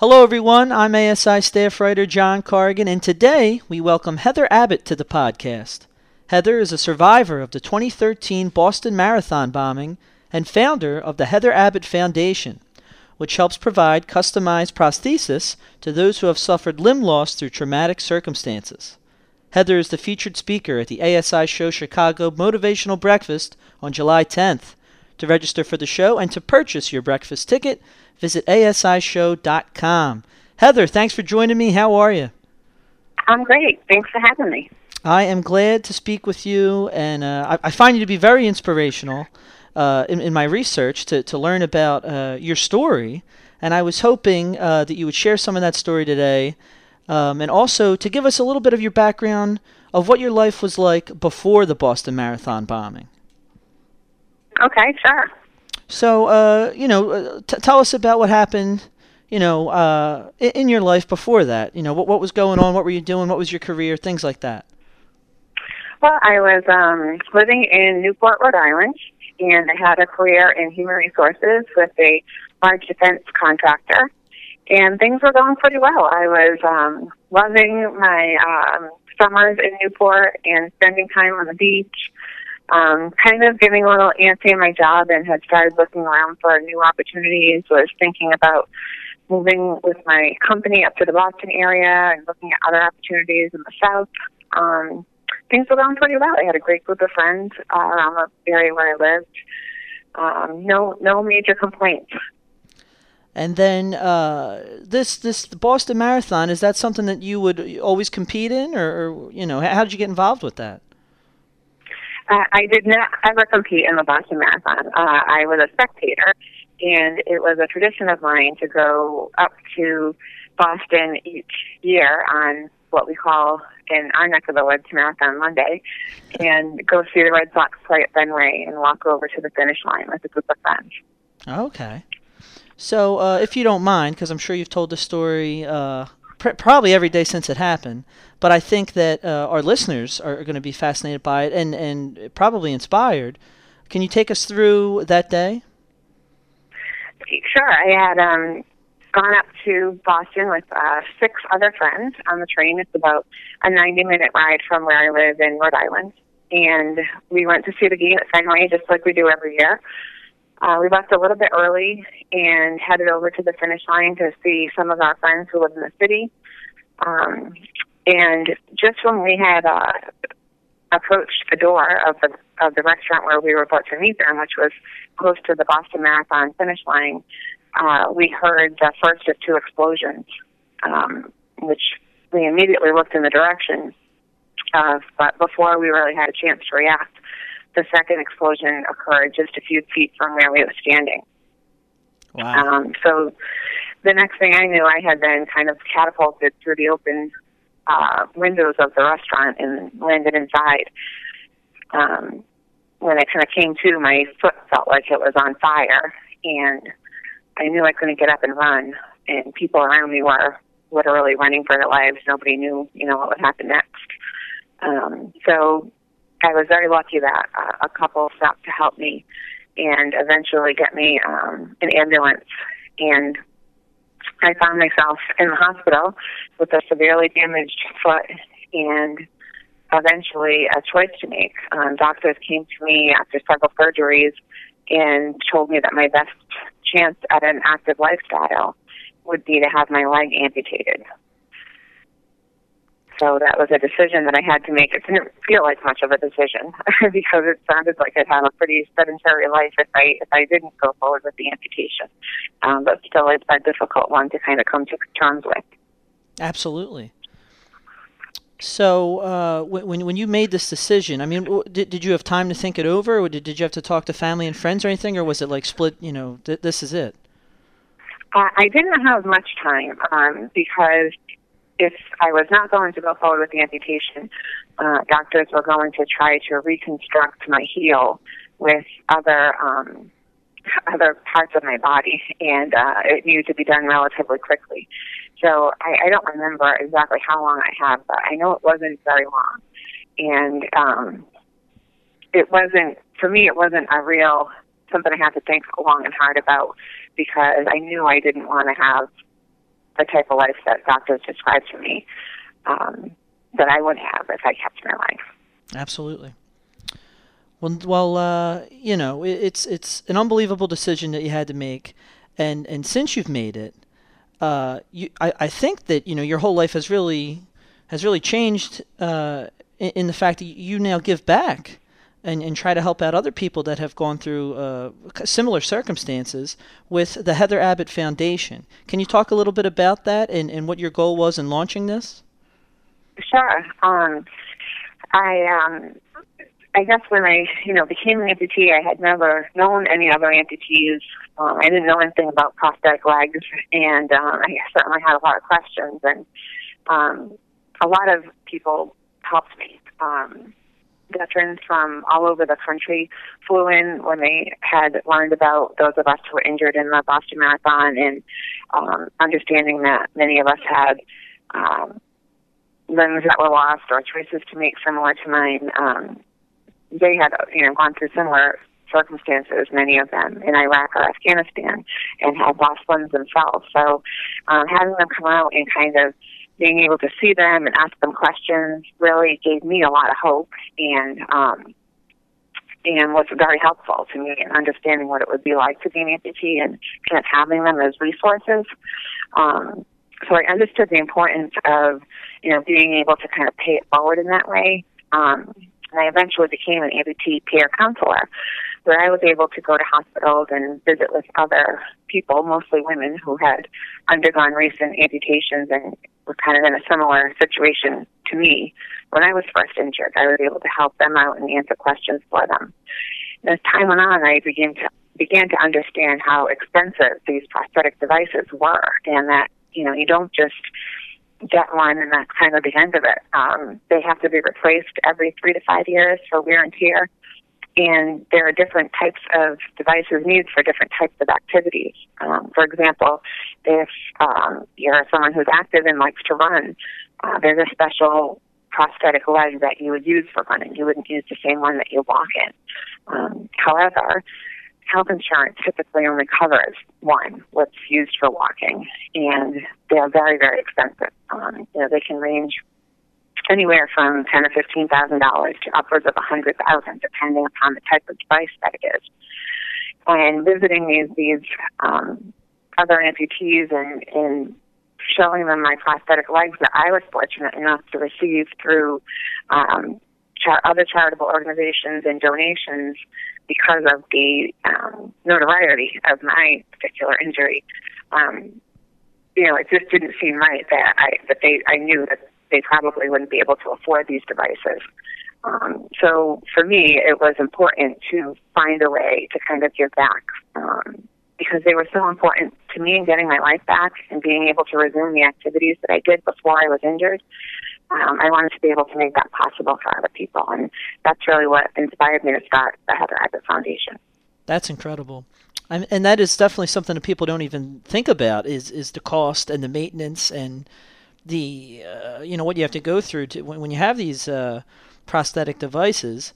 Hello, everyone. I'm ASI staff writer John Corrigan, and today we welcome Heather Abbott to the podcast. Heather is a survivor of the 2013 Boston Marathon bombing and founder of the Heather Abbott Foundation, which helps provide customized prosthesis to those who have suffered limb loss through traumatic circumstances. Heather is the featured speaker at the ASI Show Chicago Motivational Breakfast on July 10th. To register for the show and to purchase your breakfast ticket, visit asishow.com. Heather, thanks for joining me. How are you? I'm great. Thanks for having me. I am glad to speak with you, and uh, I, I, find you to be very inspirational uh, in, in, my research to, to learn about uh, your story. And I was hoping uh, that you would share some of that story today, um, and also to give us a little bit of your background of what your life was like before the Boston Marathon bombing. Okay, sure. So, uh, you know, uh, t- tell us about what happened, you know, uh, in, in your life before that. You know, what what was going on? What were you doing? What was your career? Things like that. Well, I was um, living in Newport, Rhode Island, and I had a career in human resources with a large defense contractor, and things were going pretty well. I was um, loving my um, summers in Newport and spending time on the beach um, kind of getting a little antsy in my job and had started looking around for new opportunities. Was thinking about moving with my company up to the Boston area and looking at other opportunities in the South. Um, things were going pretty well. I had a great group of friends uh, around the area where I lived. Um, no, no major complaints. And then uh, this this Boston Marathon is that something that you would always compete in, or, or you know how did you get involved with that? I did not ever compete in the Boston Marathon. Uh, I was a spectator, and it was a tradition of mine to go up to Boston each year on what we call in our neck of the woods Marathon Monday, and go see the Red Sox play at Fenway and walk over to the finish line with a group of friends. Okay. So, uh, if you don't mind, because I'm sure you've told the story uh, pr- probably every day since it happened. But I think that uh, our listeners are going to be fascinated by it and, and probably inspired. Can you take us through that day? Sure. I had um, gone up to Boston with uh, six other friends on the train. It's about a 90 minute ride from where I live in Rhode Island. And we went to see the game at Fenway just like we do every year. Uh, we left a little bit early and headed over to the finish line to see some of our friends who live in the city. Um, and just when we had uh, approached the door of the of the restaurant where we were about to meet them, which was close to the Boston Marathon finish line, uh, we heard the first of two explosions, um, which we immediately looked in the direction of. But before we really had a chance to react, the second explosion occurred just a few feet from where we were standing. Wow. Um, so the next thing I knew, I had been kind of catapulted through the open uh, windows of the restaurant and landed inside. Um, when I kind of came to, my foot felt like it was on fire, and I knew I couldn't get up and run. And people around me were literally running for their lives. Nobody knew, you know, what would happen next. Um, so I was very lucky that uh, a couple stopped to help me and eventually get me um, an ambulance. And I found myself in the hospital with a severely damaged foot and eventually a choice to make. Um, doctors came to me after several surgeries and told me that my best chance at an active lifestyle would be to have my leg amputated. So that was a decision that I had to make. It didn't feel like much of a decision because it sounded like I'd have a pretty sedentary life if I if I didn't go forward with the amputation. Um, but still, it's a difficult one to kind of come to terms with. Absolutely. So uh, when when you made this decision, I mean, did did you have time to think it over, or did did you have to talk to family and friends or anything, or was it like split? You know, th- this is it. Uh, I didn't have much time um, because if I was not going to go forward with the amputation, uh, doctors were going to try to reconstruct my heel with other um, other parts of my body, and uh, it needed to be done relatively quickly. So I, I don't remember exactly how long I had, but I know it wasn't very long, and um, it wasn't for me. It wasn't a real something I had to think long and hard about because I knew I didn't want to have the type of life that doctors described to me um, that I would have if I kept my life. Absolutely. Well, well, uh, you know, it's it's an unbelievable decision that you had to make, and and since you've made it, uh, you I, I think that you know your whole life has really has really changed uh, in, in the fact that you now give back and, and try to help out other people that have gone through uh, similar circumstances with the Heather Abbott Foundation. Can you talk a little bit about that and, and what your goal was in launching this? Sure. Um, I um, I guess when I you know became an amputee, I had never known any other amputees. Um, I didn't know anything about prosthetic legs, and um, I certainly had a lot of questions. And um, a lot of people helped me. Um, veterans from all over the country flew in when they had learned about those of us who were injured in the Boston Marathon and um, understanding that many of us had um, limbs that were lost or choices to make similar to mine. Um, they had, you know, gone through similar circumstances, many of them in Iraq or Afghanistan, and had lost limbs themselves. So um, having them come out and kind of being able to see them and ask them questions really gave me a lot of hope and um, and was very helpful to me in understanding what it would be like to be an amputee and kind of having them as resources. Um, so I understood the importance of you know being able to kind of pay it forward in that way. Um, and I eventually became an amputee peer counselor, where I was able to go to hospitals and visit with other people, mostly women who had undergone recent amputations and were kind of in a similar situation to me when I was first injured. I was able to help them out and answer questions for them. And as time went on, I began to began to understand how expensive these prosthetic devices were, and that you know you don't just get one and that's kind of the end of it. Um, they have to be replaced every three to five years for wear and tear. And there are different types of devices needed for different types of activities. Um, for example, if um, you're someone who's active and likes to run, uh, there's a special prosthetic leg that you would use for running. You wouldn't use the same one that you walk in. Um, however, health insurance typically only covers one, what's used for walking, and they're very, very expensive. Um, you know, they can range anywhere from ten or fifteen thousand dollars to upwards of a hundred thousand, depending upon the type of device that it is. And visiting these these um, other amputees and, and showing them my prosthetic legs that I was fortunate enough to receive through um, char- other charitable organizations and donations because of the um, notoriety of my particular injury. Um, you know, it just didn't seem right that I that they I knew that they probably wouldn't be able to afford these devices. Um, so for me, it was important to find a way to kind of give back um, because they were so important to me in getting my life back and being able to resume the activities that I did before I was injured um, I wanted to be able to make that possible for other people, and that's really what inspired me to start the Heather Abbott Foundation. That's incredible. And that is definitely something that people don't even think about is is the cost and the maintenance and the uh, you know what you have to go through to when, when you have these uh, prosthetic devices.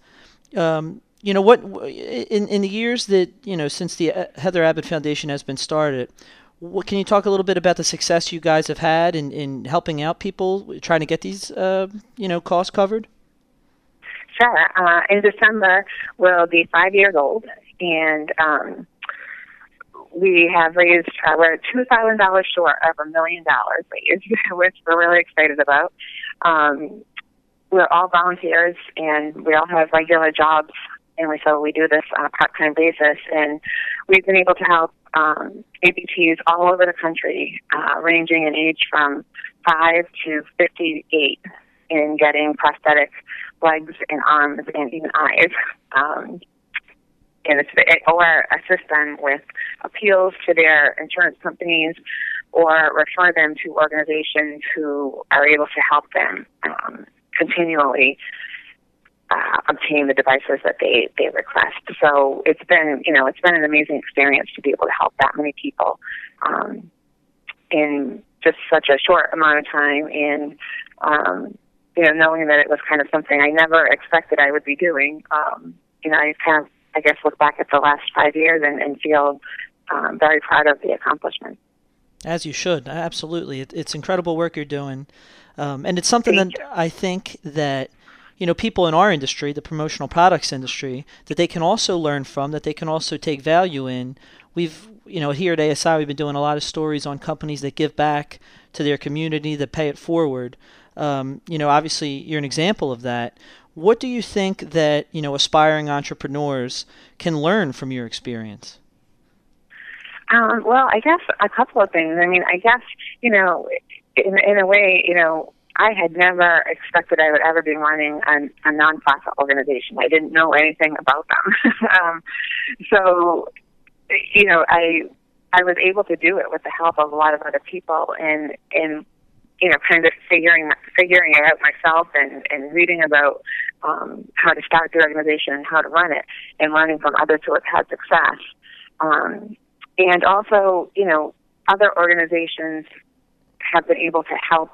Um, you know what in in the years that you know since the uh, Heather Abbott Foundation has been started, what, can you talk a little bit about the success you guys have had in, in helping out people trying to get these, uh, you know, costs covered? Sure. Uh, in December, we'll be five years old, and um, we have raised, uh, we're $2,000 short of a million dollars raised, which we're really excited about. Um, we're all volunteers, and we all have regular jobs, and we, so we do this on a part-time basis, and we've been able to help um, amputees all over the country, uh, ranging in age from 5 to 58 in getting prosthetic legs and arms and even eyes. Um, and it's, or assist them with appeals to their insurance companies or refer them to organizations who are able to help them um, continually uh, obtain the devices that they they request. So it's been you know it's been an amazing experience to be able to help that many people um, in just such a short amount of time and um, you know knowing that it was kind of something I never expected I would be doing. Um, you know I kind of I guess look back at the last five years and, and feel um, very proud of the accomplishment. As you should, absolutely. It, it's incredible work you're doing, um, and it's something Thank that you. I think that you know people in our industry, the promotional products industry, that they can also learn from, that they can also take value in. We've you know here at ASI, we've been doing a lot of stories on companies that give back to their community, that pay it forward. Um, you know, obviously, you're an example of that. What do you think that you know aspiring entrepreneurs can learn from your experience? Um, well, I guess a couple of things. I mean, I guess you know, in in a way, you know, I had never expected I would ever be running a, a nonprofit organization. I didn't know anything about them, um, so you know, I I was able to do it with the help of a lot of other people, and and you know, kind of figuring figuring it out myself, and and reading about um, how to start the organization and how to run it, and learning from others who have had success. Um, and also, you know, other organizations have been able to help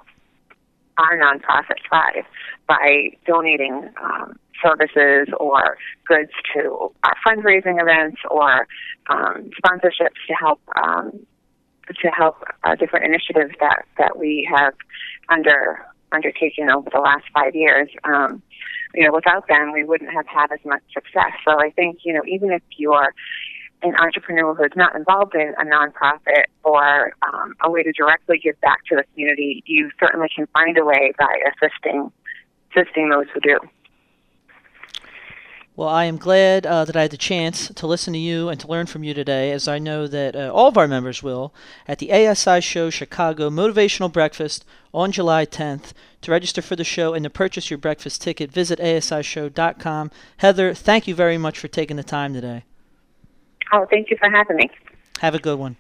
our nonprofit thrive by donating um, services or goods to our fundraising events or um, sponsorships to help um, to help uh, different initiatives that that we have under undertaken over the last five years. Um, you know, without them, we wouldn't have had as much success. So I think you know, even if you're an entrepreneur who's not involved in a nonprofit or um, a way to directly give back to the community, you certainly can find a way by assisting assisting those who do. Well, I am glad uh, that I had the chance to listen to you and to learn from you today, as I know that uh, all of our members will, at the ASI Show Chicago Motivational Breakfast on July 10th. To register for the show and to purchase your breakfast ticket, visit asishow.com. Heather, thank you very much for taking the time today. Oh, thank you for having me. Have a good one.